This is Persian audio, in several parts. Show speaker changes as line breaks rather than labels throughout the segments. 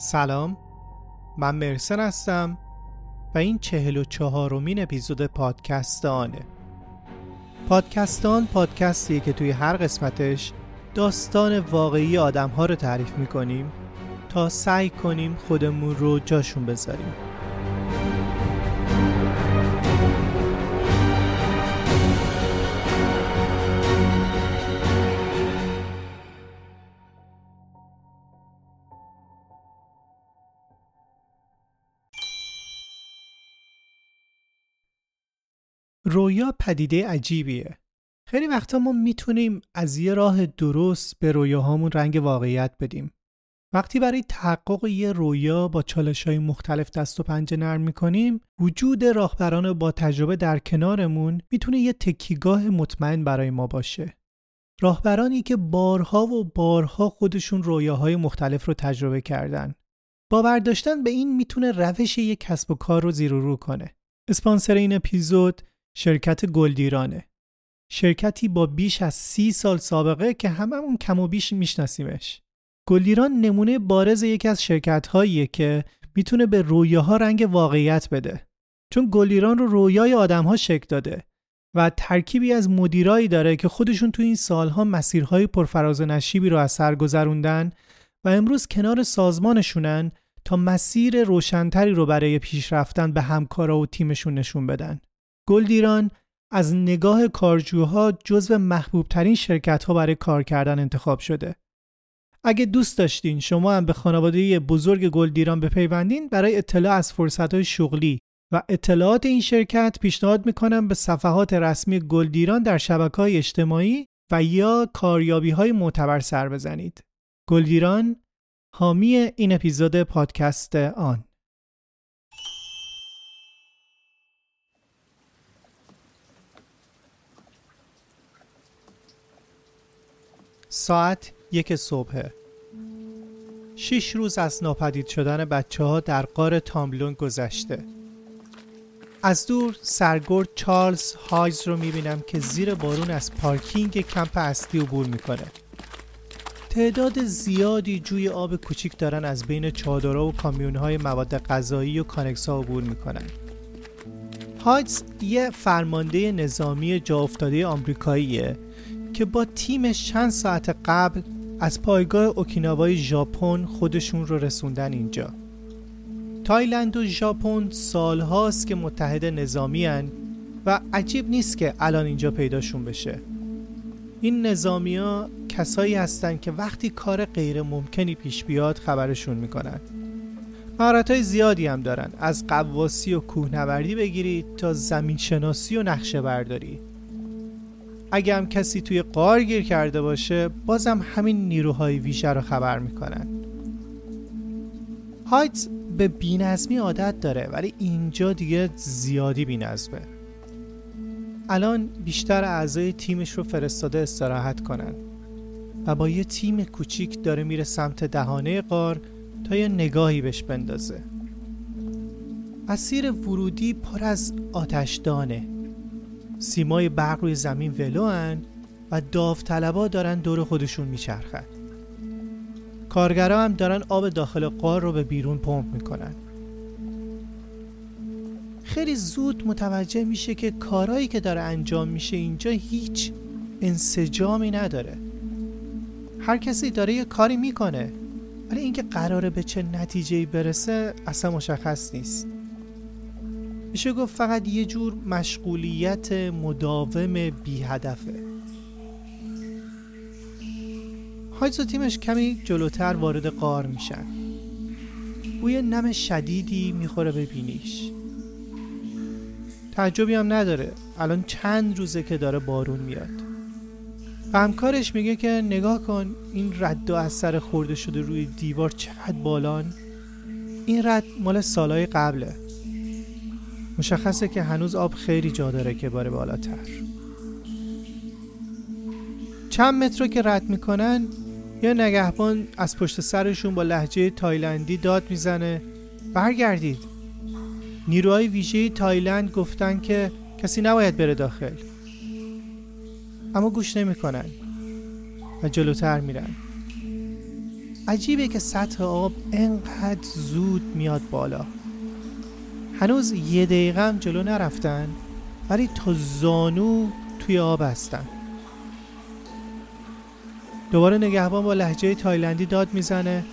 سلام. من مرسن هستم و این چهل و چهارمین اپیزود پادکست آنه پادکستان پادکستیه که توی هر قسمتش داستان واقعی آدم ها رو تعریف می‌کنیم تا سعی کنیم خودمون رو جاشون بذاریم. پدیده عجیبیه. خیلی وقتا ما می‌تونیم از یه راه درست به رویاهامون رنگ واقعیت بدیم. وقتی برای تحقق یه رویا با چالش های مختلف دست و پنجه نرم می‌کنیم وجود راهبران با تجربه در کنارمون می‌تونه یه تکیگاه مطمئن برای ما باشه راهبرانی که بارها و بارها خودشون رویاهای مختلف رو تجربه کردن باور داشتن به این می‌تونه روش یک کسب و کار رو زیر و رو کنه اسپانسر این اپیزود شرکت گلدیرانه. شرکتی با بیش از سی سال سابقه که هممون کم و بیش میشناسیمش. گلدیران نمونه بارز یکی از شرکت هاییه که می‌تونه به رویاها رنگ واقعیت بده. چون گلدیران رو رویای آدم ها شکل داده و ترکیبی از مدیرایی داره که خودشون تو این سالها مسیرهای پرفراز و نشیبی رو از سر گذروندن و امروز کنار سازمانشونن تا مسیر روشنتری رو برای پیش رفتن به همکارا و تیمشون نشون بدن. گلدیران از نگاه کارجوها جزو محبوب ترین شرکت ها برای کار کردن انتخاب شده. اگه دوست داشتین شما هم به خانواده بزرگ گلدیران بپیوندین برای اطلاع از فرصت های شغلی و اطلاعات این شرکت پیشنهاد می‌کنم به صفحات رسمی گلدیران در شبکه های اجتماعی و یا کاریابی های معتبر سر بزنید. گلدیران حامی این اپیزود پادکست آن ساعت یک صبح. شش روز از ناپدید شدن بچه ها در قار تاملون گذشته. از دور سرگرد چارلز هایز رو می‌بینم که زیر بارون از پارکینگ کمپ اصلی عبور می‌کنه. تعداد زیادی جوی آب کوچیک دارن از بین چادرها و کامیونهای مواد غذایی و کانکسا عبور می‌کنن. هایز یه فرمانده نظامی جا افتاده آمریکاییه که با تیمش چند ساعت قبل از پایگاه اوکیناوای ژاپن خودشون رو رسوندن اینجا. تایلند و ژاپن سالهاست که متحد نظامی هن و عجیب نیست که الان اینجا پیداشون بشه. این نظامی ها کسایی هستن که وقتی کار غیر ممکنی پیش بیاد خبرشون می‌کنن. مهارت های زیادی هم دارن. از قواسی و کوهنوردی بگیرید تا زمین شناسی و نقشه برداری اگه هم کسی توی قار گیر کرده باشه بازم همین نیروهای ویژه رو خبر می‌کنن. هایتز به بینظمی عادت داره ولی اینجا دیگه زیادی بینظمه. الان بیشتر اعضای تیمش رو فرستاده استراحت کنن و با یه تیم کوچیک داره میره سمت دهانه قار تا یه نگاهی بهش بندازه. مسیر ورودی پر از آتشدانه. سیمای برق روی زمین ولوان و داوطلبا دارن دور خودشون میچرخن. کارگرا هم دارن آب داخل قار رو به بیرون پمپ می‌کنن. خیلی زود متوجه میشه که کارهایی که داره انجام میشه اینجا هیچ انسجامی نداره. هر کسی داره یه کاری می‌کنه ولی اینکه قراره به چه نتیجه برسه اصلا مشخص نیست. میشه گفت فقط یه جور مشغولیت مداوم بی هدفه هایز و تیمش کمی جلوتر وارد قار میشن. بوی نم شدیدی می‌خوره به بینیش. تعجبی هم نداره. الان چند روزه که داره بارون میاد. و همکارش میگه که نگاه کن این رد و اثر خورده شده روی دیوار چقدر بالان. این رد مال سالهای قبله. مشخصه که هنوز آب خیلی جا داره که باره بالاتر. چند متر که رد می‌کنن یا نگهبان از پشت سرشون با لحجه تایلندی داد می‌زنه. برگردید. نیروهای ویژه تایلند گفتن که کسی نباید بره داخل. اما گوش نمی‌کنن و جلوتر میرن. عجیبه که سطح آب انقدر زود میاد بالا. هنوز یه دقیقه هم جلو نرفتن ولی تا زانو توی آب هستن. دوباره نگهبان با لحجه تایلندی داد می‌زنه.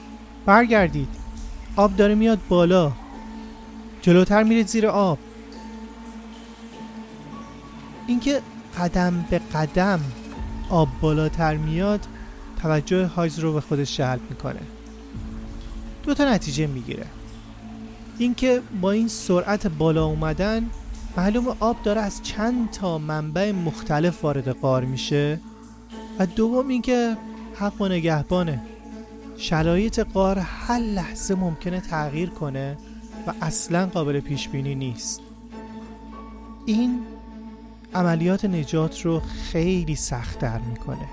برگردید. آب داره میاد بالا. جلوتر میرید زیر آب. اینکه قدم به قدم آب بالاتر میاد توجه هایز رو به خودش جلب می‌کنه. دو تا نتیجه می‌گیره. اینکه با این سرعت بالا اومدن معلوم آب داره از چند تا منبع مختلف وارد قار میشه. و دوم اینکه حق و نگهبانه. شرایط قار هر لحظه ممکنه تغییر کنه و اصلا قابل پیش بینی نیست. این عملیات نجات رو خیلی سختتر می‌کنه.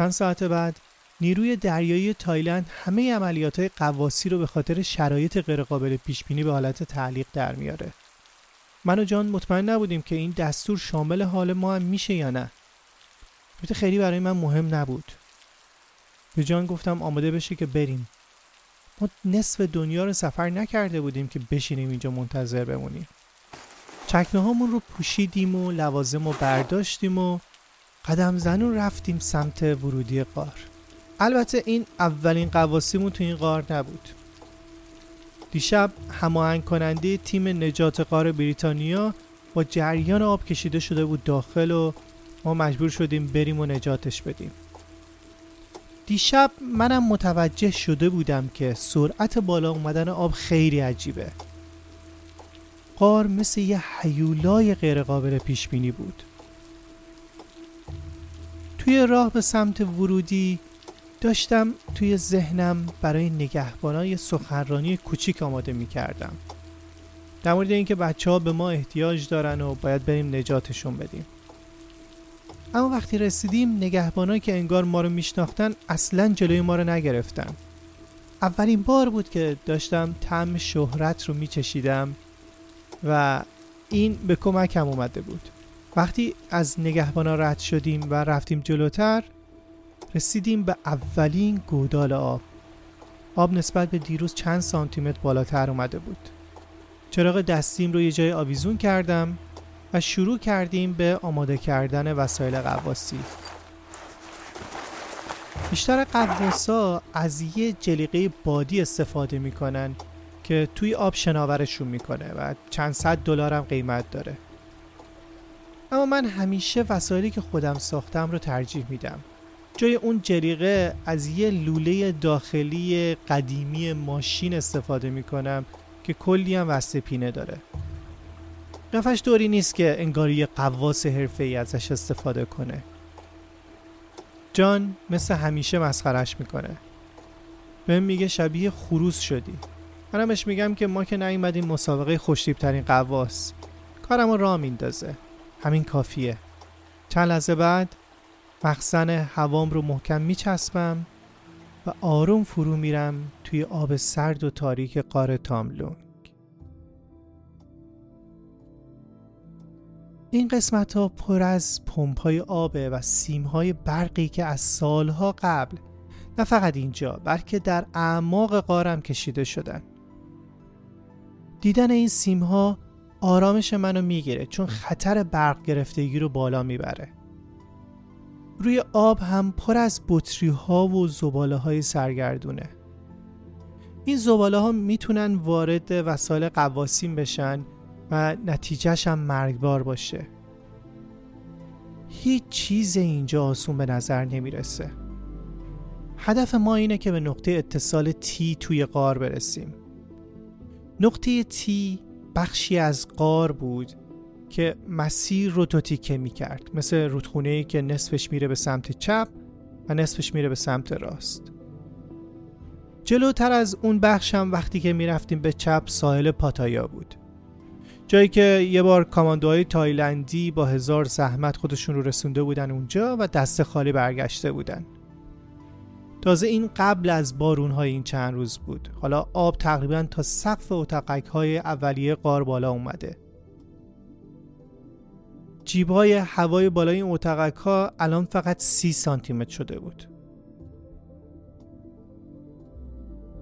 چند ساعت بعد نیروی دریایی تایلند همه عملیات قواسی رو به خاطر شرایط غیرقابل پیش بینی به حالت تعلیق در میاره. من و جان مطمئن نبودیم که این دستور شامل حال ما هم میشه یا نه. البته خیلی برای من مهم نبود. به جان گفتم آماده بشه که بریم. ما نصف دنیا رو سفر نکرده بودیم که بشینیم اینجا منتظر بمونیم. چکمه هامون رو پوشیدیم و لوازم رو برداشتیم و قدم زنون رفتیم سمت ورودی قار البته این اولین قواسیمون تو این قار نبود. دیشب هماهنگ کننده تیم نجات قار بریتانیا با جریان آب کشیده شده بود داخل و ما مجبور شدیم بریم و نجاتش بدیم. دیشب منم متوجه شده بودم که سرعت بالا اومدن آب خیلی عجیبه. قار مثل یه حیولای غیرقابل پیش بینی بود. توی راه به سمت ورودی داشتم توی ذهنم برای نگهبانای سخنرانی کوچیک آماده می کردم در مورد اینکه بچه ها به ما احتیاج دارن و باید بریم نجاتشون بدیم. اما وقتی رسیدیم نگهبانایی که انگار ما رو میشناختن اصلا جلوی ما رو نگرفتن. اولین بار بود که داشتم طعم شهرت رو میچشیدم و این به کمکم اومده بود. وقتی از نگهبانا رد شدیم و رفتیم جلوتر رسیدیم به اولین گودال آب. آب نسبت به دیروز چند سانتیمتر بالاتر اومده بود. چراغ دستیم رو یه جای آویزون کردم و شروع کردیم به آماده کردن وسایل قواسی بیشتر قواسا از یه جلیقه بادی استفاده می‌کنن که توی آب شناورشون می‌کنه و چند صد دلار هم قیمت داره. اما من همیشه وسایلی که خودم ساختم رو ترجیح میدم. جای اون جریقه از یه لوله داخلی قدیمی ماشین استفاده می‌کنم که کلی هم وسته پینه داره. قفش دوری نیست که انگاری یه قواس حرفه ای ازش استفاده کنه. جان مثل همیشه مسخرش می‌کنه. بهم میگه شبیه خروس شدی. منمش میگم که ما که نیومدیم مسابقه خوشتیب ترین قواس. کارمو را میندازه. همین کافیه. چند لحظه بعد مخزن هوام رو محکم میچسبم و آروم فرو میرم توی آب سرد و تاریک قار تاملونگ. این قسمت ها پر از پمپ های آبه و سیم های برقی که از سالها قبل نه فقط اینجا بلکه در اعماق قارم کشیده شدن. دیدن این سیم ها آرامش منو می‌گیره چون خطر برق گرفتگی رو بالا می‌بره. روی آب هم پر از بطری ها و زباله های سرگردونه. این زباله ها می‌تونن وارد وسایل قواسیم بشن و نتیجهش هم مرگبار باشه. هیچ چیز اینجا آسون به نظر نمی‌رسه. هدف ما اینه که به نقطه اتصال تی توی قار برسیم. نقطه تی بخشی از قار بود که مسیر رو تو تیکه می کرد مثل رودخونه که نصفش میره به سمت چپ و نصفش میره به سمت راست. جلوتر از اون بخش هم وقتی که می‌رفتیم به چپ ساحل پاتایا بود. جایی که یه بار کاماندوهای تایلندی با هزار زحمت خودشون رو رسونده بودن اونجا و دست خالی برگشته بودن. تازه این قبل از بارون های این چند روز بود. حالا آب تقریبا تا سقف اتاقک های اولیه قار بالا اومده. جیب های هوای بالای این اتاقک ها الان فقط سی سانتیمتر شده بود.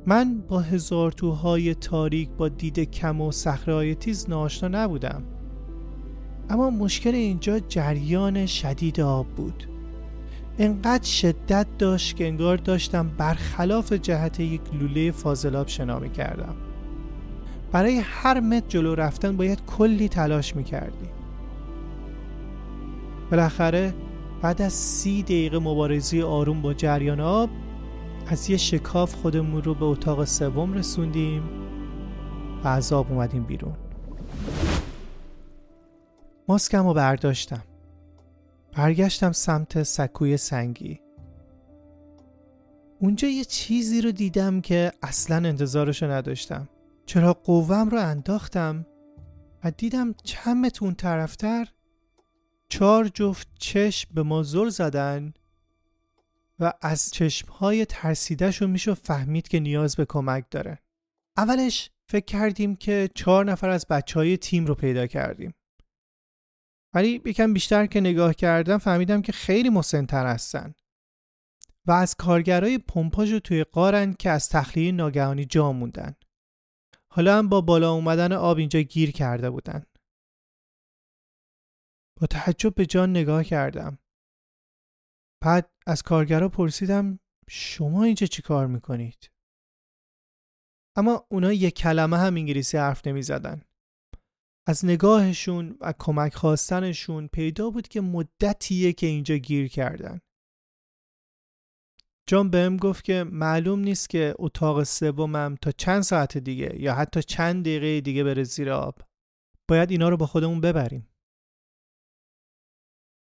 من با هزار توهای تاریک با دید کم و صخره تیز ناشنا نبودم. اما مشکل اینجا جریان شدید آب بود. انقدر شدت داشت که انگار داشتم برخلاف جهت یک لوله فاضلاب شنا می کردم برای هر متر جلو رفتن باید کلی تلاش می کردیم بالاخره بعد از سی دقیقه مبارزی آروم با جریان آب از یه شکاف خودمون رو به اتاق سوم رسوندیم و از آب اومدیم بیرون. ماسکم رو برداشتم. برگشتم سمت سکوی سنگی. اونجا یه چیزی رو دیدم که اصلا انتظارشو نداشتم. چرا قوم رو انداختم و دیدم چند اون طرفتر چهار جفت چشم به ما زل زدن و از چشمهای ترسیدهشو میشو فهمید که نیاز به کمک داره. اولش فکر کردیم که چهار نفر از بچه های تیم رو پیدا کردیم. ولی یکم بیشتر که نگاه کردم فهمیدم که خیلی مسنتر هستن و از کارگرای پمپاژ توی قارن که از تخلیه ناگهانی جا موندن حالا هم با بالا اومدن آب اینجا گیر کرده بودن با تعجب به جان نگاه کردم بعد از کارگرا پرسیدم شما اینجا چی کار می‌کنید؟ اما اونا یک کلمه هم انگلیسی حرف نمی زدن. از نگاهشون و کمک خواستنشون پیدا بود که مدتیه که اینجا گیر کردن. جان بهم گفت که معلوم نیست که اتاق سومم تا چند ساعت دیگه یا حتی چند دقیقه دیگه بره زیر آب. باید اینا رو با خودمون ببریم.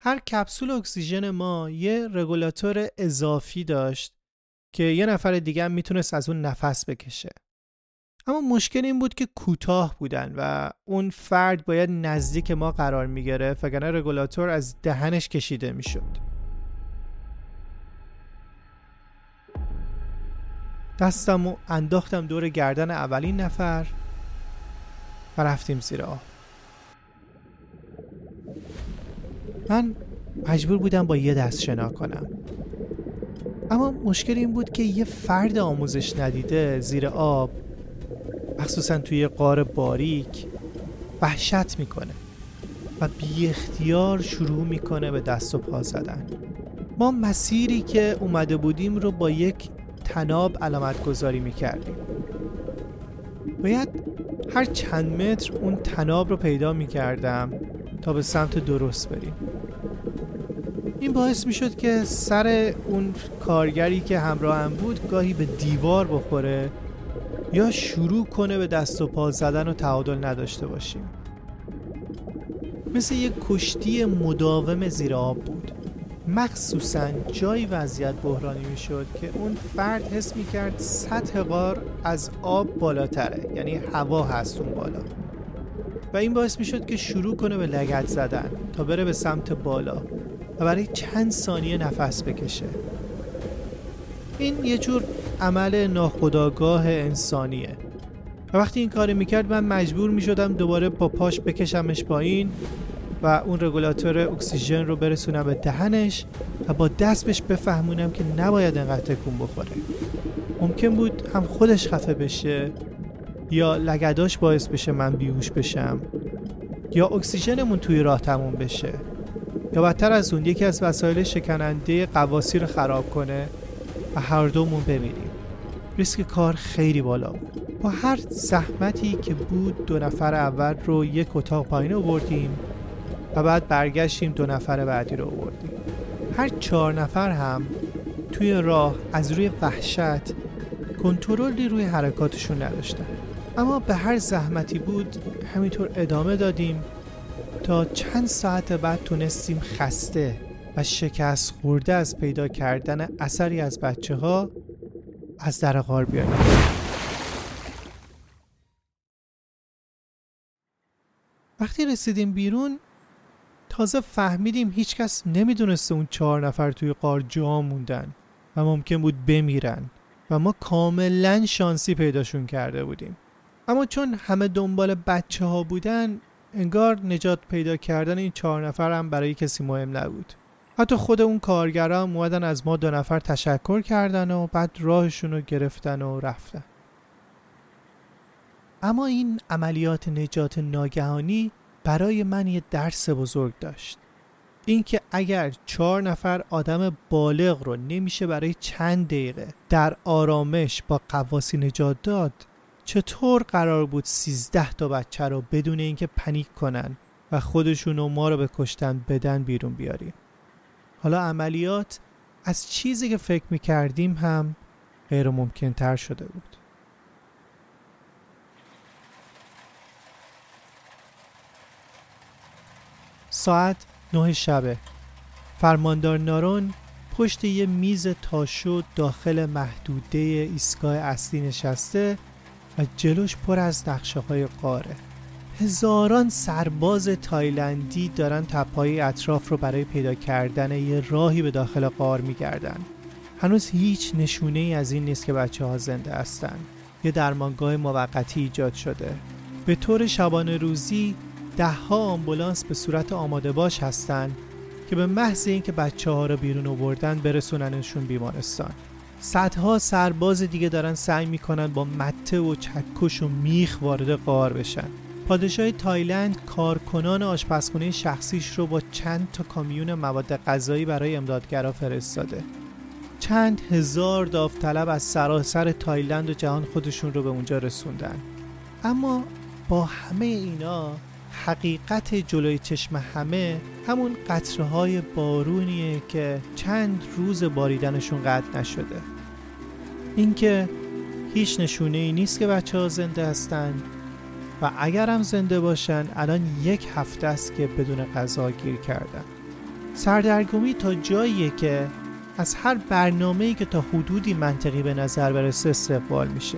هر کپسول اکسیژن ما یه رگولاتور اضافی داشت که یه نفر دیگه هم می‌تونست از اون نفس بکشه. اما مشکل این بود که کوتاه بودن و اون فرد باید نزدیک ما قرار می‌گرفت وگرنه رگولاتور از دهنش کشیده می‌شد. دستم و انداختم دور گردن اولین نفر و رفتیم زیر آب. من مجبور بودم با یه دست شنا کنم اما مشکل این بود که یه فرد آموزش ندیده زیر آب مخصوصا توی قار باریک وحشت می‌کنه و بی اختیار شروع می‌کنه به دست و پا زدن. ما مسیری که اومده بودیم رو با یک تناب علامت گذاری می‌کردیم. باید هر چند متر اون تناب رو پیدا می‌کردم تا به سمت درست بریم. این باعث می شد که سر اون کارگری که همراه هم بود گاهی به دیوار بخوره یا شروع کنه به دست و پا زدن و تعادل نداشته باشیم. مثل یک کشتی مداوم زیر آب بود. مخصوصا جایی وضعیت بحرانی می شد که اون فرد حس می کرد سطح غار از آب بالاتره یعنی هوا هست اون بالا. و این باعث می شد که شروع کنه به لگت زدن تا بره به سمت بالا و برای چند ثانیه نفس بکشه. این یه جور عمل ناخداگاه انسانیه. و وقتی این کار می‌کرد من مجبور می‌شدم دوباره با پاش بکشمش پایین و اون رگولاتور اکسیژن رو برسونم به دهنش و با دست بهش بفهمونم که نباید انقدر تکون بخوره. ممکن بود هم خودش خفه بشه یا لگداش باعث بشه من بیهوش بشم یا اکسیژنمون توی راه تموم بشه. یا بدتر از اون یکی از وسایل شکننده قواسی رو خراب کنه و هر دومون بمیریم. ریسک کار خیلی بالا بود. با هر زحمتی که بود دو نفر اول رو یک اتاق پایین آوردیم و بعد برگشتیم دو نفر بعدی رو آوردیم. هر چهار نفر هم توی راه از روی وحشت کنترلی روی حرکاتشون نداشتن. اما به هر زحمتی بود همینطور ادامه دادیم تا چند ساعت بعد تونستیم خسته و شکست خورده از پیدا کردن اثری از بچه ها از در غار بیاریم. وقتی رسیدیم بیرون تازه فهمیدیم هیچکس نمی‌دونسته اون چهار نفر توی قار جا موندن و ممکن بود بمیرن و ما کاملا شانسی پیداشون کرده بودیم. اما چون همه دنبال بچه ها بودن انگار نجات پیدا کردن این چهار نفر هم برای کسی مهم نبود. حتی خود اون کارگرا هم اومدن از ما دو نفر تشکر کردن و بعد راهشون رو گرفتن و رفتن. اما این عملیات نجات ناگهانی برای من یه درس بزرگ داشت. اینکه اگر چهار نفر آدم بالغ رو نمیشه برای چند دقیقه در آرامش با قواسی نجات داد چطور قرار بود سیزده تا بچه رو بدون اینکه پنیک کنن و خودشون و ما رو به کشتن بدن بیرون بیاریم؟ حالا عملیات از چیزی که فکر می‌کردیم هم غیر ممکن تر شده بود. ساعت نه شبه. فرماندار نارون پشت یه میز تاشو داخل محدوده ایستگاه اصلی نشسته و جلوش پر از نقشه های قاره هزاران سرباز تایلندی دارن تپای اطراف رو برای پیدا کردن یه راهی به داخل قار میگردن. هنوز هیچ نشونه ای از این نیست که بچه ها زنده هستن. یه درمانگاه موقتی ایجاد شده. به طور شبانه روزی ده ها آمبولانس به صورت آماده باش هستن که به محض اینکه بچه ها رو بیرون آوردن برسوننشون بیمارستان. صدها سرباز دیگه دارن سعی می‌کنن با مته و چکش و میخ وارد غار بشن. پادشاه تایلند کارکنان آشپزخونه شخصیش رو با چند تا کامیون مواد غذایی برای امدادگرا فرستاده. چند هزار داوطلب از سراسر تایلند و جهان خودشون رو به اونجا رسوندن. اما با همه اینا حقیقت جلوی چشم همه همون قطره های بارونیه که چند روز باریدنشون قطع نشده. اینکه هیچ نشونه ای نیست که بچه ها زنده هستند و اگر هم زنده باشن الان یک هفته است که بدون غذا گیر کردن. سردرگمی تا جاییه که از هر برنامه‌ای که تا حدودی منطقی به نظر برسه استقبال میشه.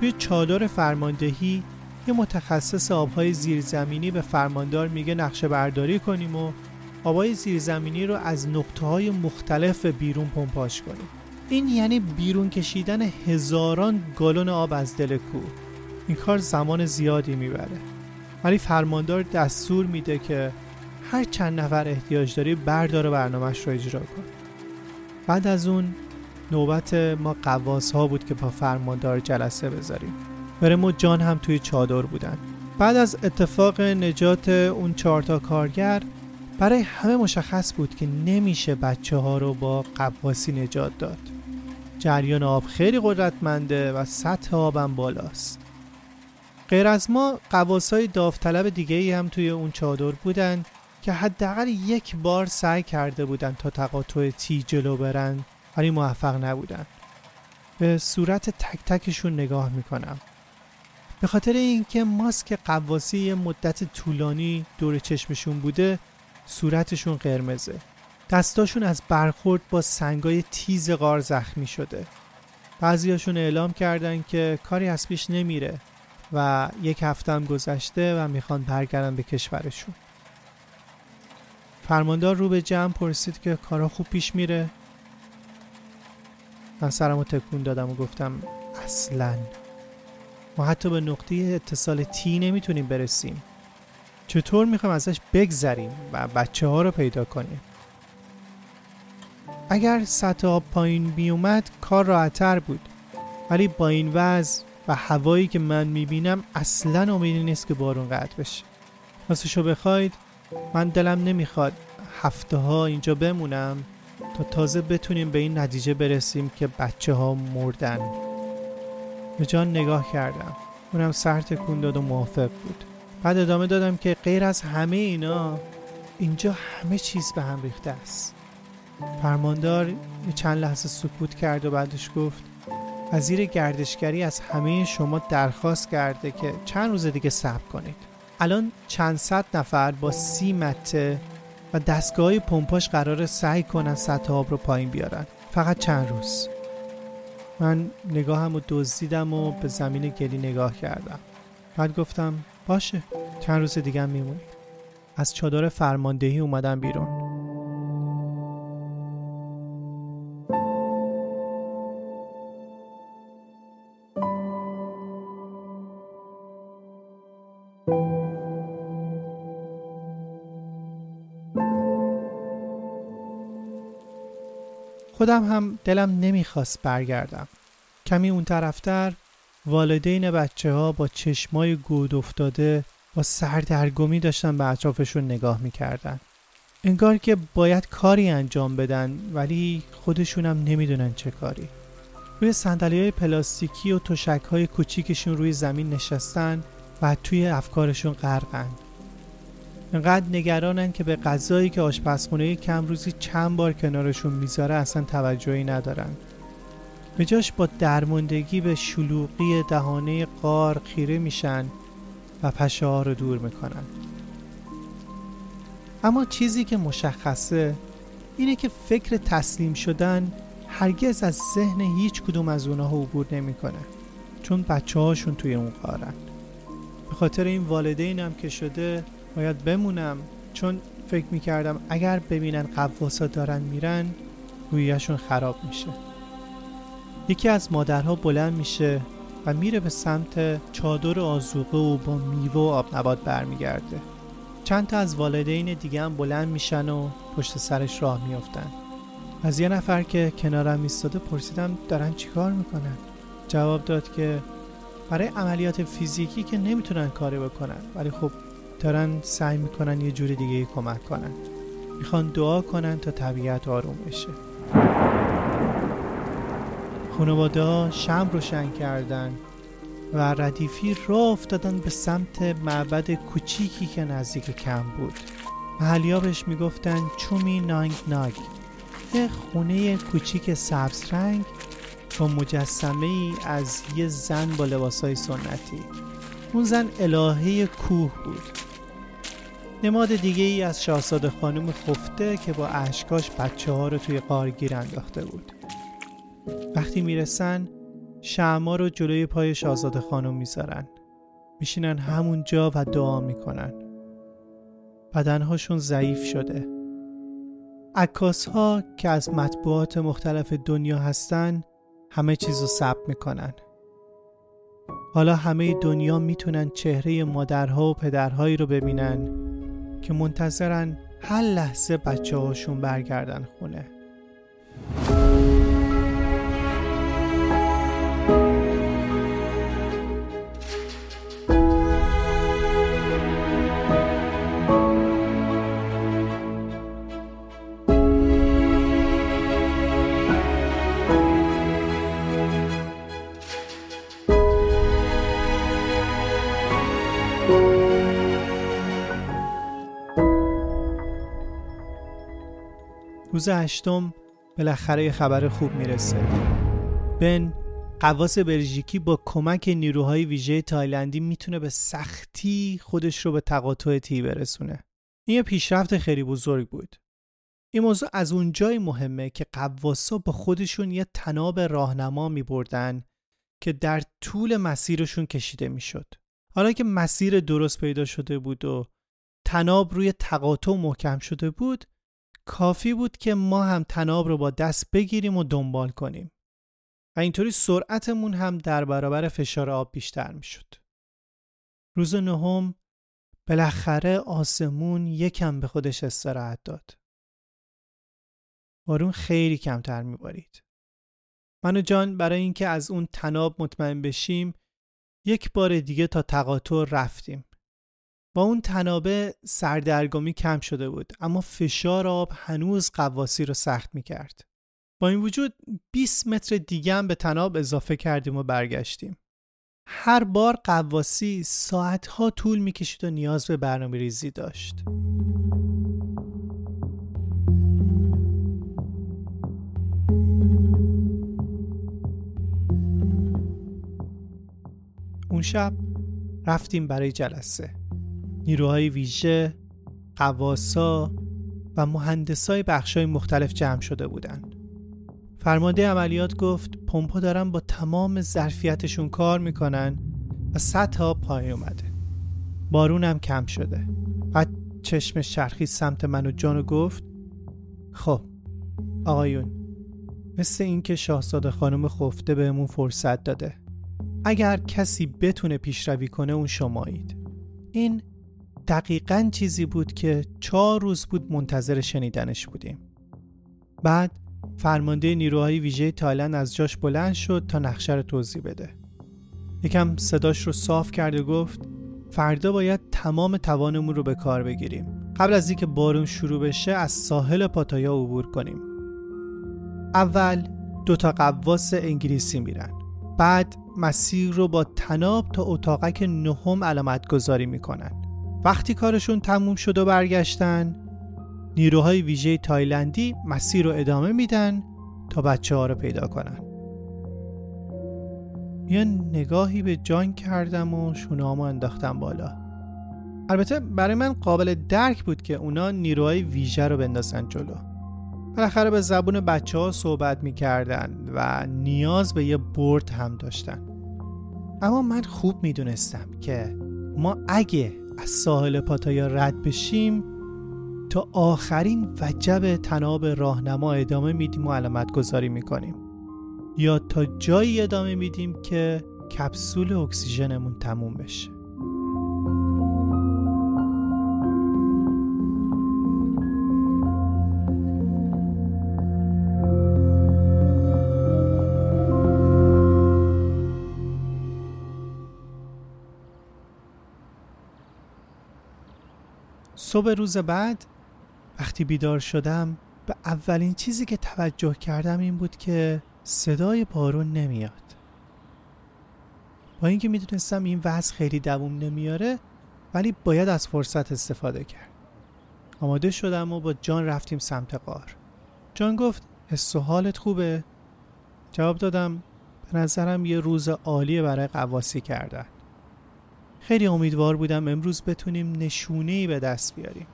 توی چادر فرماندهی یه متخصص آبهای زیرزمینی به فرماندار میگه نقشه برداری کنیم و آبهای زیرزمینی رو از نقطه های مختلف بیرون پمپاژ کنیم. این یعنی بیرون کشیدن هزاران گالون آب از دل کوه. این کار زمان زیادی می‌بره. ولی فرماندار دستور میده که هر چند نفر احتیاج داری بردار برنامهش رو اجرا کن. بعد از اون نوبت ما قواس ها بود که با فرماندار جلسه بذاریم. برم و جان هم توی چادر بودن. بعد از اتفاق نجات اون چهارتا کارگر برای همه مشخص بود که نمیشه بچه ها رو با قواسی نجات داد. جریان آب خیلی قدرتمنده و سطح آبم بالاست. غیر از ما قواسای داوطلب دیگه ای هم توی اون چادر بودن که حداقل یک بار سعی کرده بودن تا تقاطع تی جلو برن. ولی موفق نبودن. به صورت تک تکشون نگاه می‌کنم. به خاطر اینکه ماسک قواسی مدت طولانی دور چشمشون بوده صورتشون قرمزه. دستاشون از برخورد با سنگای تیز غار زخمی شده. بعضیاشون اعلام کردن که کاری از پیش نمیره. و یک هفته هم گذشته و می‌خوان برگردن به کشورشون. فرماندار رو به جمع پرسید که کارا خوب پیش میره. من سرم رو تکون دادم و گفتم اصلا. ما حتی به نقطه اتصال تی نمی‌تونیم برسیم. چطور می‌خوایم ازش بگذریم و بچه ها رو پیدا کنیم؟ اگر سطح آب پایین بیومد کار راحتتر بود. ولی با این وضع و هوایی که من می‌بینم اصلا امیدی نیست که بارون قطع بشه. راستشو بخواید من دلم نمی‌خواد هفته ها اینجا بمونم تا تازه بتونیم به این نتیجه برسیم که بچه ها مردن. به جان نگاه کردم. اونم سر تکون داد و موافق بود. بعد ادامه دادم که غیر از همه اینا اینجا همه چیز به هم ریخته است. فرماندار چند لحظه سکوت کرد و بعدش گفت وزیر گردشگری از همه شما درخواست کرده که چند روز دیگه صبر کنید. الان چند صد نفر با سی مته و دستگاه پمپاژ قرار سعی کنن سطح آب رو پایین بیارن. فقط چند روز. من نگاهم رو دزدیدم و به زمین گلی نگاه کردم. بعد گفتم باشه چند روز دیگه هم میمونی از چادر فرماندهی اومدم بیرون. خودم هم دلم نمی‌خواست برگردم. کمی اون طرفتر والدین بچه ها با چشمای گود افتاده با سردرگمی داشتن به اطرافشون نگاه می‌کردن. انگار که باید کاری انجام بدن ولی خودشونم نمی‌دونن چه کاری. روی سندلی های پلاستیکی و تشک های کوچیکشون روی زمین نشستن و توی افکارشون غرقن. انقدر نگرانن که به غذایی که آشپزخونه کم روزی چند بار کنارشون می‌ذاره اصلا توجهی ندارن. به جاش با درماندگی به شلوغی دهانه قار خیره میشن و پشه ها رو دور می‌کنن. اما چیزی که مشخصه اینه که فکر تسلیم شدن هرگز از ذهن هیچ کدوم از اونها عبور نمی‌کنه چون بچه هاشون توی اون قارن. به خاطر این والدینم که شده باید بمونم چون فکر می‌کردم اگر ببینن قواسا دارن میرن رویشون خراب میشه. یکی از مادرها بلند میشه و میره به سمت چادر آزوقه و با میوه و آب نبات برمیگرده. چند تا از والدین دیگه هم بلند میشن و پشت سرش راه میافتن. از یه نفر که کنارم ایستاده پرسیدم دارن چیکار می‌کنن؟ جواب داد که برای عملیات فیزیکی که نمی‌تونن کاری بکنن ولی خب دارن سعی می‌کنن یه جور دیگه کمک کنن. می‌خوان دعا کنن تا طبیعت آروم بشه. خانواده ها شم روشن کردن و ردیفی راه افتادن به سمت معبد کوچیکی که نزدیک کم بود. محلی بهش می‌گفتن چومی نانگ ناگ. یه خونه کوچیک سبز رنگ با مجسمه ای از یه زن با لباسای سنتی. اون زن الهه کوه بود. نماد دیگه ای از شاهزاده خانم خفته که با اشکاش بچه ها رو توی قارگیر انداخته بود. وقتی می‌رسن شما رو جلوی پای شاهزاده خانم می‌ذارن. میشینن همونجا و دعا می‌کنن. بدنهاشون ضعیف شده. عکاس ها که از مطبوعات مختلف دنیا هستن همه چیز رو ثبت می‌کنن. حالا همه دنیا می‌تونن چهره مادرها و پدرهایی رو ببینن. که منتظرن هر لحظه بچه هاشون برگردن خونه. روز هشتم بالاخره خبر خوب می‌رسه. بن قواس بلژیکی با کمک نیروهای ویژه تایلندی می‌تونه به سختی خودش رو به تقاطع تی برسونه. این یه پیشرفت خیلی بزرگ بود. این موضوع از اونجای مهمه که قواسا با خودشون یه تناب راهنما می بردن که در طول مسیرشون کشیده می‌شد. حالا که مسیر درست پیدا شده بود و تناب روی تقاطع محکم شده بود کافی بود که ما هم تناب رو با دست بگیریم و دنبال کنیم و اینطوری سرعتمون هم در برابر فشار آب بیشتر می‌شد. روز نهم بالاخره آسمون یکم به خودش استراحت داد. بارون خیلی کمتر میبارید. من و جان برای اینکه از اون تناب مطمئن بشیم یک بار دیگه تا تقاطع رفتیم. با اون تنابه سردرگمی کم شده بود اما فشار آب هنوز قواسی رو سخت می کرد. با این وجود 20 متر دیگه هم به تناب اضافه کردیم و برگشتیم. هر بار قواسی ساعتها طول می کشید و نیاز به برنامه ریزی داشت. اون شب رفتیم برای جلسه نیروهای ویژه، قواسا و مهندسای بخشای مختلف جمع شده بودند. فرمانده عملیات گفت پمپا دارن با تمام ظرفیتشون کار می‌کنن و سطح پایین اومده. بارونم کم شده. بعد چشم شرخی سمت من و جانو گفت خب آقایون مثل اینکه شاهزاده خانم خفته بهمون فرصت داده. اگر کسی بتونه پیشروی کنه اون شمایید. این دقیقا چیزی بود که چهار روز بود منتظر شنیدنش بودیم. بعد فرمانده نیروهای ویژه تایلند از جاش بلند شد تا نقشه رو توضیح بده. یکم صداش رو صاف کرد و گفت فردا باید تمام توانمون رو به کار بگیریم. قبل از اینکه بارون شروع بشه از ساحل پاتایا عبور کنیم. اول دوتا قواس انگلیسی میرن. بعد مسیر رو با تناب تا اتاقک نهم علامت گذاری می‌کنن. وقتی کارشون تموم شد و برگشتن نیروهای ویژه تایلندی مسیر رو ادامه میدن تا بچه ها رو پیدا کنن. یه نگاهی به جان کردم و شونامو انداختم بالا. البته برای من قابل درک بود که اونا نیروهای ویژه رو بندازن جلو. بالاخره به زبون بچه ها صحبت می‌کردن و نیاز به یه برد هم داشتن. اما من خوب می‌دونستم که ما اگه از ساحل پاتایا رد بشیم تا آخرین وجب تناب راهنما ادامه میدیم و علامت گذاری می‌کنیم. یا تا جایی ادامه میدیم که کپسول اکسیژنمون تموم بشه. صبح روز بعد وقتی بیدار شدم به اولین چیزی که توجه کردم این بود که صدای بارون نمیاد. با اینکه می‌دونستم این وضع خیلی دووم نمیاره ولی باید از فرصت استفاده کرد. آماده شدم و با جان رفتیم سمت قار جان گفت حس حالت خوبه؟ جواب دادم به نظرم یه روز عالیه برای قواسی کردن. خیلی امیدوار بودم امروز بتونیم نشونه به دست بیاریم.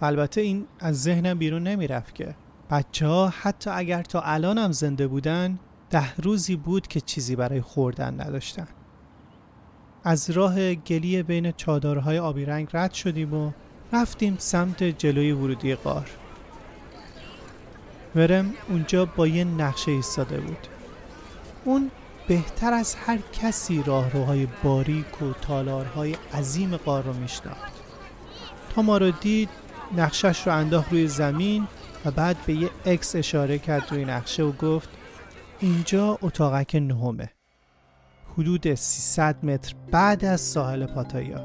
البته این از ذهنم بیرون نمی‌رفت که بچه ها حتی اگر تا الان هم زنده بودن ده روزی بود که چیزی برای خوردن نداشتن. از راه گلی بین چادرهای آبی رنگ رد شدیم و رفتیم سمت جلوی ورودی غار. ورم اونجا با یه نقشه ایستاده بود. اون بهتر از هر کسی راهروهای باریک و تالارهای عظیم غار رو میشناخت. تا ما رو دید نقشش رو انداخت روی زمین و بعد به یه اکس اشاره کرد روی نقشه و گفت اینجا اتاقک نهمه. حدود 300 متر بعد از ساحل پاتایا.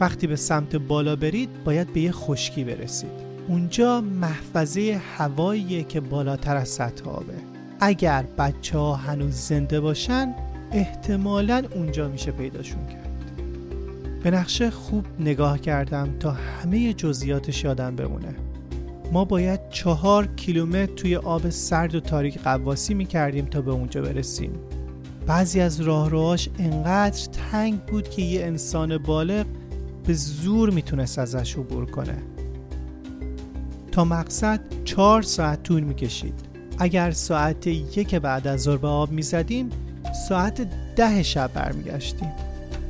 وقتی به سمت بالا برید باید به یه خشکی برسید. اونجا محفظه هواییه که بالاتر از سطح آبه. اگر بچه ها هنوز زنده باشن احتمالا اونجا میشه پیداشون کرد. به نقشه خوب نگاه کردم تا همه جزئیاتش یادم بمونه. ما باید چهار کیلومتر توی آب سرد و تاریک قواسی می کردیم تا به اونجا برسیم. بعضی از راهروهاش انقدر تنگ بود که یه انسان بالغ به زور می‌تونست ازش عبور کنه. تا مقصد چهار ساعت طول می‌کشید. اگر ساعت یک بعد از ظهر به آب می‌زدیم ساعت ده شب برمیگشتیم.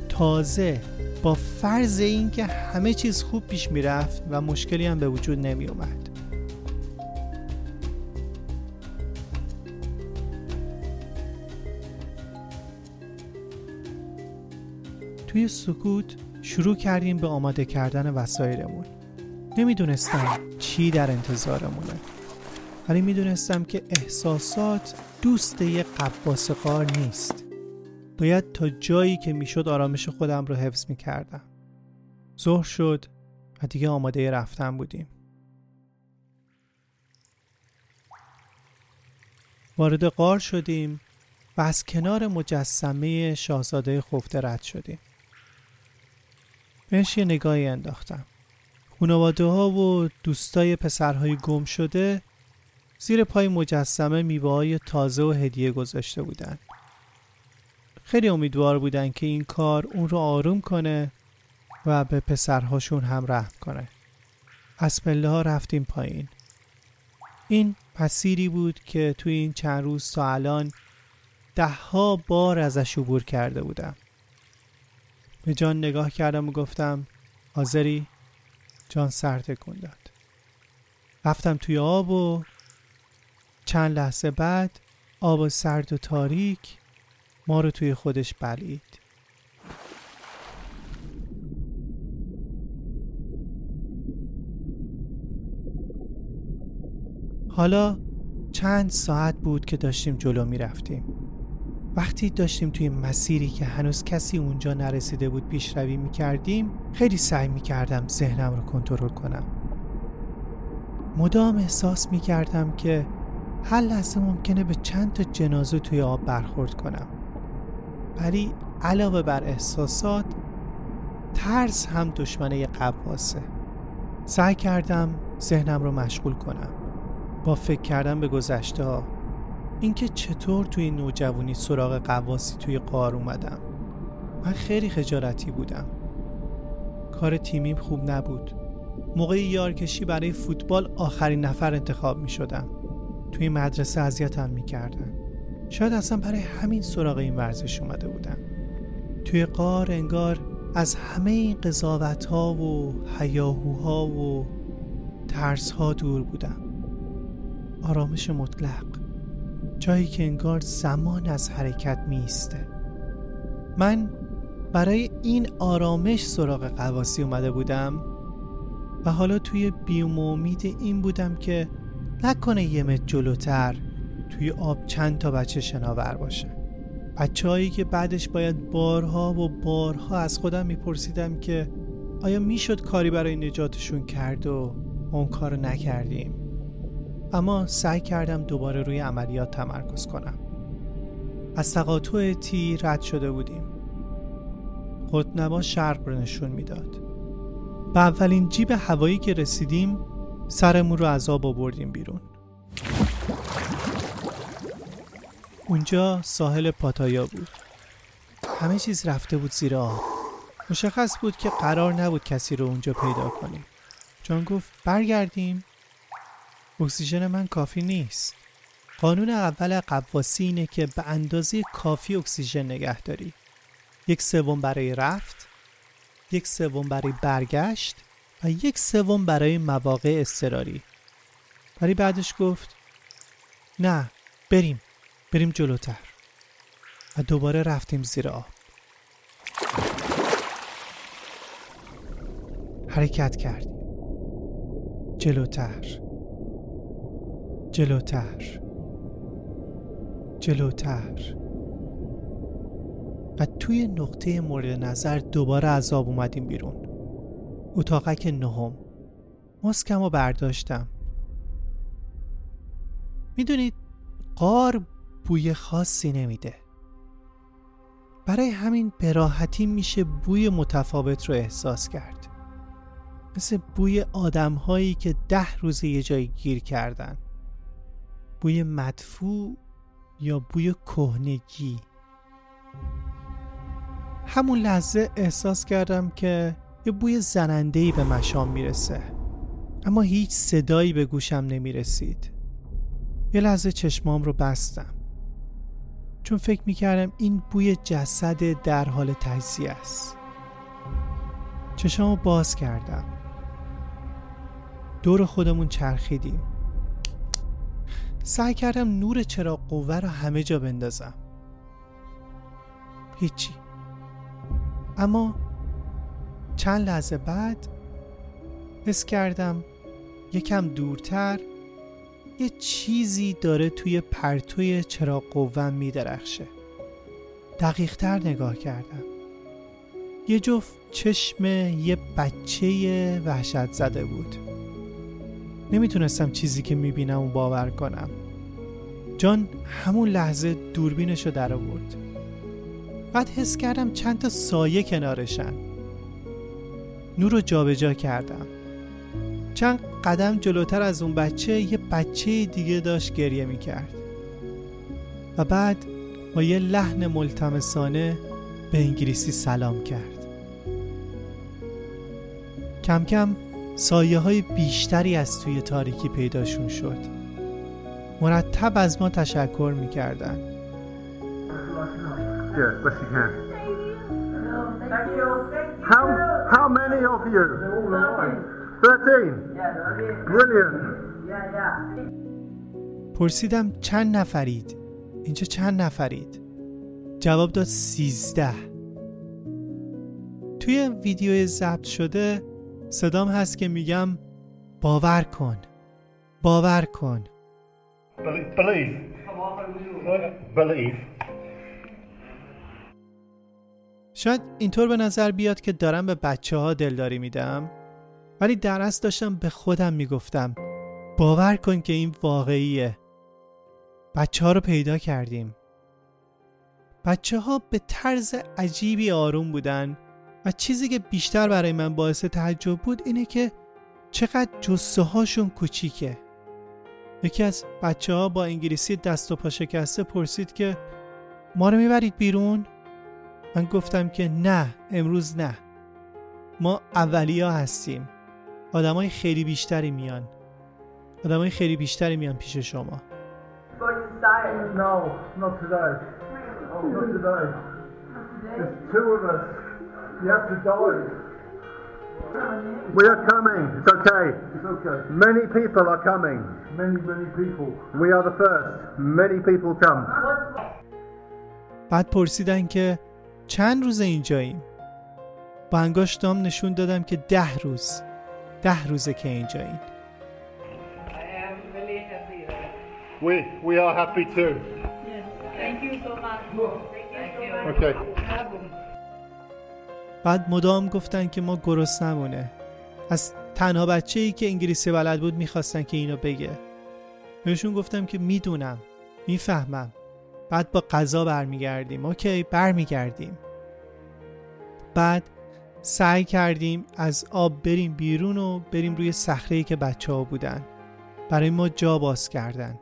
تازه با فرض اینکه همه چیز خوب پیش می‌رفت و مشکلی هم به وجود نمی اومد. توی سکوت شروع کردیم به آماده کردن وسایلمون. نمی‌دونستم چی در انتظارمونه. ولی می‌دونستم که احساسات دوست یه قباس قار نیست. باید تا جایی که می‌شد آرامش خودم رو حفظ می‌کردم. ظهر شد و دیگه آماده رفتن بودیم. وارد قار شدیم و از کنار مجسمه شاهزاده خفته رد شدیم. بهش یه نگاهی انداختم. خانواده ها و دوستای پسرهای گم شده زیر پای مجسمه میوه های تازه و هدیه گذاشته بودند. خیلی امیدوار بودن که این کار اون رو آروم کنه و به پسرهاشون هم رحم کنه از پله ها رفتیم پایین این مسیری بود که توی این چند روز تا الان ده ها بار ازش عبور کرده بودم به جان نگاه کردم و گفتم حاضری؟ جان سر تکون داد رفتم توی آب و چند لحظه بعد آب سرد و تاریک ما رو توی خودش بلید حالا چند ساعت بود که داشتیم جلو می رفتیم وقتی داشتیم توی مسیری که هنوز کسی اونجا نرسیده بود پیشروی می کردیم خیلی سعی می کردم ذهنم رو کنترل کنم. مدام احساس می کردم که هر لحظه ممکنه به چند تا جنازه توی آب برخورد کنم. ولی علاوه بر احساسات ترس هم دشمنه قواسه. سعی کردم ذهنم رو مشغول کنم. با فکر کردن به گذشته ها. اینکه چطور توی نوجوانی سراغ قواسی توی قار اومدم. من خیلی خجالتی بودم. کار تیمیم خوب نبود. موقع یارکشی برای فوتبال آخرین نفر انتخاب می شدم توی مدرسه اذیتم می کردن. شاید اصلا برای همین سراغ این ورزش اومده بودم توی قار انگار از همه این قضاوت ها و هیاهوها و ترس ها دور بودم. آرامش مطلق. جایی که انگار زمان از حرکت میسته من برای این آرامش سراغ قواسی اومده بودم و حالا توی بیوم امید این بودم که نکنه یه متر جلوتر توی آب چند تا بچه شناور باشه. بچه که بعدش باید بارها و بارها از خودم میپرسیدم که آیا می‌شد کاری برای نجاتشون کرد و اون کار نکردیم؟ اما سعی کردم دوباره روی عملیات تمرکز کنم. از تقاطع تی رد شده بودیم. خودنما شرق رو نشون می‌داد. به اولین جیب هوایی که رسیدیم سرمون رو از آب آوردیم بیرون. اونجا ساحل پاتایا بود. همه چیز رفته بود زیر آب. مشخص بود که قرار نبود کسی رو اونجا پیدا کنیم. جان گفت برگردیم. اکسیژن من کافی نیست. قانون اول غواصی اینه که به اندازه کافی اکسیژن نگه داری. یک سوم برای رفت. یک سوم برای برگشت. و یک سوم برای مواقع اضطراری. ولی بعدش گفت نه بریم بریم جلوتر. و دوباره رفتیم زیر آب. حرکت کردیم. جلوتر. جلوتر. جلوتر. و توی نقطه مورد نظر دوباره از آب اومدیم بیرون. اتاقک نهم. مسکم رو برداشتم. می‌دونید قار بوی خاصی نمیده. برای همین براحتی میشه بوی متفاوت رو احساس کرد. مثل بوی آدم هایی که ده روز یه جایی گیر کردن. بوی مدفوع یا بوی کهنگی. همون لحظه احساس کردم که یه بوی زنندهی به مشام می‌رسه. اما هیچ صدایی به گوشم نمی‌رسید. یه لحظه چشمام رو بستم. چون فکر می‌کردم این بوی جسد در حال تجزیه است. چشمامو باز کردم. دور خودمون چرخیدیم. سعی کردم نور چراغ قوه رو همه جا بندازم. هیچی. اما چند لحظه بعد حس کردم یکم دورتر یه چیزی داره توی پرتوی چراغ قوم می درخشه دقیق تر نگاه کردم. یه جفت چشم یه بچه وحشت زده بود. نمی‌تونستم چیزی که می‌بینم و باور کنم. جان همون لحظه دوربینشو در آورد بعد حس کردم چند تا سایه کنارشن. نور رو جابجا کردم. چند قدم جلوتر از اون بچه یه بچه دیگه داشت گریه می‌کرد. و بعد با یه لحن ملتمسانه به انگلیسی سلام کرد. کم کم سایه های بیشتری از توی تاریکی پیداشون شد. مرتب از ما تشکر می‌کردن.
How, how many of you? 13. Brilliant.
پرسیدم چند نفرید اینجا چند نفرید جواب داد سیزده توی ویدیو ضبط شده صدام هست که میگم باور کن باور کن
Believe. Believe.
شاید اینطور به نظر بیاد که دارم به بچه ها دلداری میدم ولی در اصل داشتم به خودم می‌گفتم باور کن که این واقعیه. بچه ها رو پیدا کردیم. بچه ها به طرز عجیبی آروم بودن و چیزی که بیشتر برای من باعث تعجب بود اینه که چقدر جسه هاشون کوچیکه. یکی از بچه ها با انگلیسی دست و پا شکسته پرسید که ما رو می‌برید بیرون؟ من گفتم که نه امروز نه ما اولیا هستیم آدمای خیلی بیشتری میان آدمای خیلی بیشتری میان پیش شما
No, not today. Not today. There's two of us. You have to die. We are coming. It's okay. It's okay. Many people are coming. Many, many people. We are the first. Many people come.
بعد پرسیدن که چند روز اینجاییم با انگشتام نشون دادم که ده روز ده روزه که اینجاییم
I am really happy.
We, we are happy too.
Yes. Thank you so much. Thank you.
Okay.
بعد مدام گفتن که ما گرسنمونه از تنها بچه ای که انگلیسی بلد بود می‌خواستن که اینو بگه بهشون گفتم که می‌دونم می‌فهمم بعد با غذا برمیگردیم. اوکی برمیگردیم. بعد سعی کردیم از آب بریم بیرون و بریم روی صخره که بچه ها بودن. برای ما جا باز کردن.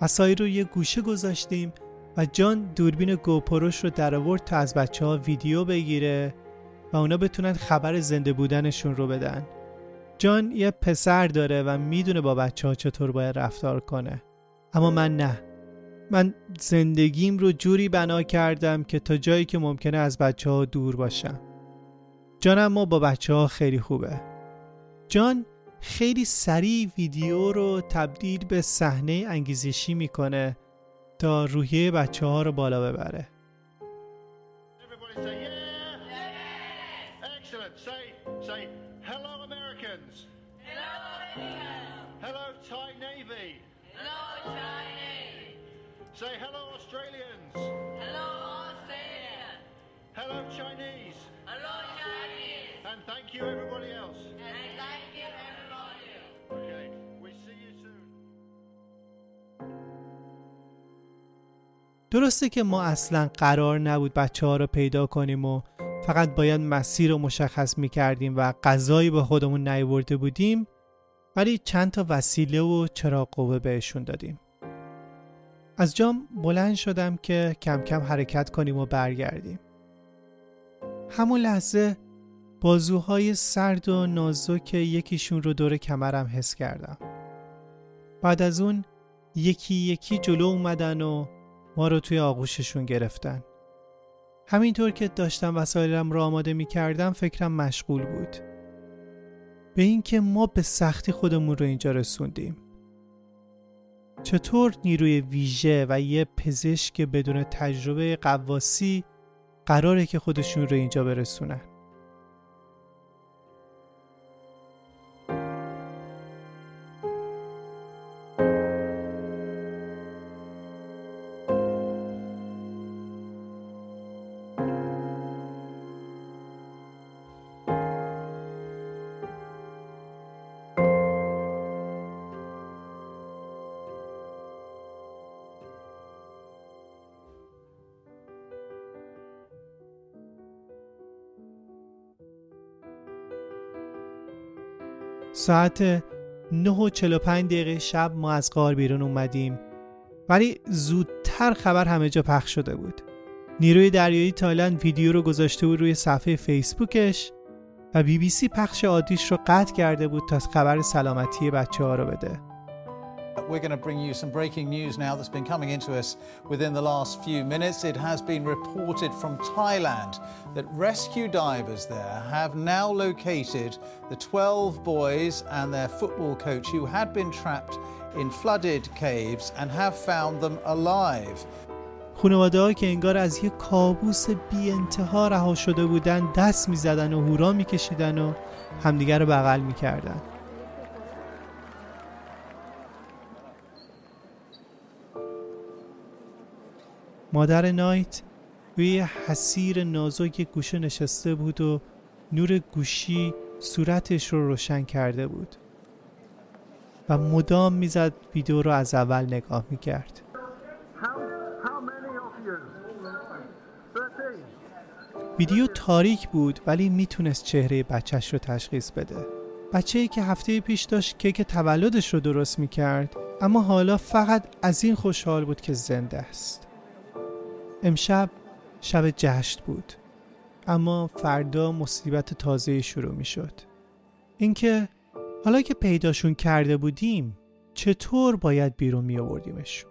وسایل رو یه گوشه گذاشتیم و جان دوربین گوپروش رو در آورد تا از بچه ها ویدیو بگیره و اونا بتونن خبر زنده بودنشون رو بدن. جان یه پسر داره و می‌دونه با بچه ها چطور باید رفتار کنه. اما من نه. من زندگیم رو جوری بنا کردم که تا جایی که ممکنه از بچه ها دور باشم جان اما با بچه ها خیلی خوبه جان خیلی سریع ویدیو رو تبدیل به صحنه انگیزشی می‌کنه تا روحیه بچه ها رو بالا ببره
Everybody say yeah. Excellent. Say say hello Americans. Hello Hello Thai Navy.
Hello, Chinese.
Say hello Australians.
Hello, Australia.
Hello Chinese.
Hello, Chinese.
And thank you everybody else.
And thank you, everybody.
Okay. We see you soon.
درسته که ما اصلا قرار نبود بچه ها رو پیدا کنیم و فقط باید مسیر رو مشخص می کردیم و غذایی به خودمون نیورده بودیم ولی چند تا وسیله و چراغ قوه بهشون دادیم از جام بلند شدم که کم کم حرکت کنیم و برگردیم. همون لحظه بازوهای سرد و نازک یکیشون رو دور کمرم حس کردم. بعد از اون یکی یکی جلو اومدن و ما رو توی آغوششون گرفتن. همینطور که داشتم وسایلم را آماده می کردم فکرم مشغول بود. به اینکه ما به سختی خودمون رو اینجا رسوندیم. چطور نیروی ویژه و یه پزشک بدون تجربه قواسی قراره که خودشون رو اینجا برسونن؟ ساعت 9 و 45 دقیقه شب ما از غار بیرون اومدیم. ولی زودتر خبر همه جا پخش شده بود. نیروی دریایی تایلند ویدیو رو گذاشته بود روی صفحه فیسبوکش و بی بی سی پخش عادیش رو قطع کرده بود تا خبر سلامتی بچه ها رو بده.
We're going to bring you some breaking news now that's been coming into us within the last few minutes. It has been reported from Thailand that rescue divers there have now located the 12 boys and their football coach who had been trapped in flooded caves and have found them alive.
خانواده که انگار از یک کابوس بی انتها رها شده بودن دست می زدن و هورا می کشیدن و همدیگر رو بغل می کردن. مادر نایت روی حسیر نازک گوشه نشسته بود و نور گوشی صورتش رو روشن کرده بود. و مدام می‌زد ویدیو رو از اول نگاه می‌کرد. ویدیو تاریک بود ولی می‌تونست چهره بچهش رو تشخیص بده. بچه ای که هفته پیش داشت کیک تولدش رو درست می‌کرد اما حالا فقط از این خوشحال بود که زنده است. امشب شب جشن بود. اما فردا مصیبت تازه شروع می شد اینکه حالا که پیداشون کرده بودیم چطور باید بیرون می آوردیمشون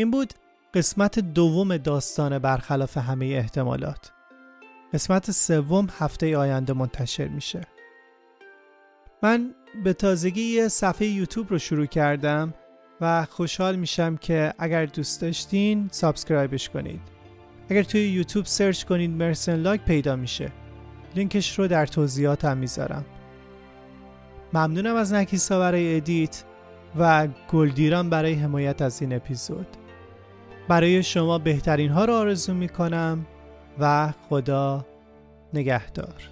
این بود قسمت دوم داستان برخلاف همه احتمالات. قسمت سوم هفته آینده منتشر میشه. من به تازگی یه صفحه یوتیوب رو شروع کردم و خوشحال میشم که اگر دوست داشتین subscribe ش کنید. اگر توی یوتیوب search کنید مرسن لاک پیدا میشه. لینکش رو در توضیحاتم می‌ذارم. ممنونم از نکیسا برای edit و گلدیران برای حمایت از این اپیزود. برای شما بهترین ها را آرزو می کنم و خدا نگهدار.